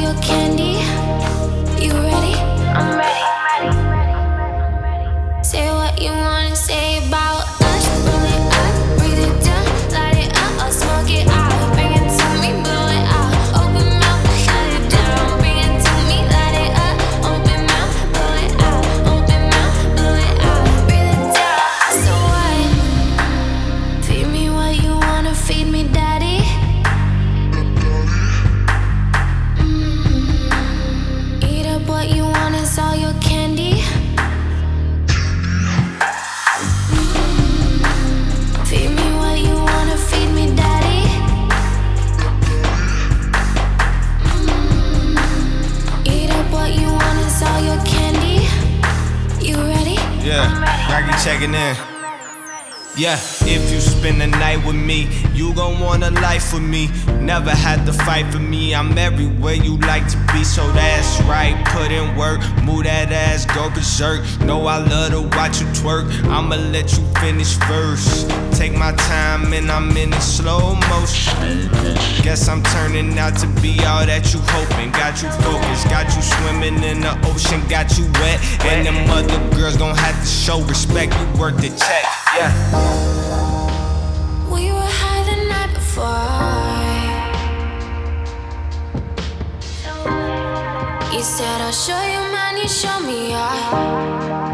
your All your candy. You ready? Yeah, Rockie checking in. Yeah, if you spend the night with me, you gon' want a life with me. Never had to fight for me. I'm everywhere you like to be, so that's right, Put in work, move that ass, go berserk. Know I love to watch you twerk, I'ma let you finish first. Take my time and I'm in it slow motion. Guess I'm turning out to be all that you hoping. Got you focused, got you swimming in the ocean, got you wet. And them other girls gon' have to show respect, you worth the check. Yeah. I'll show you mine, you show me yours.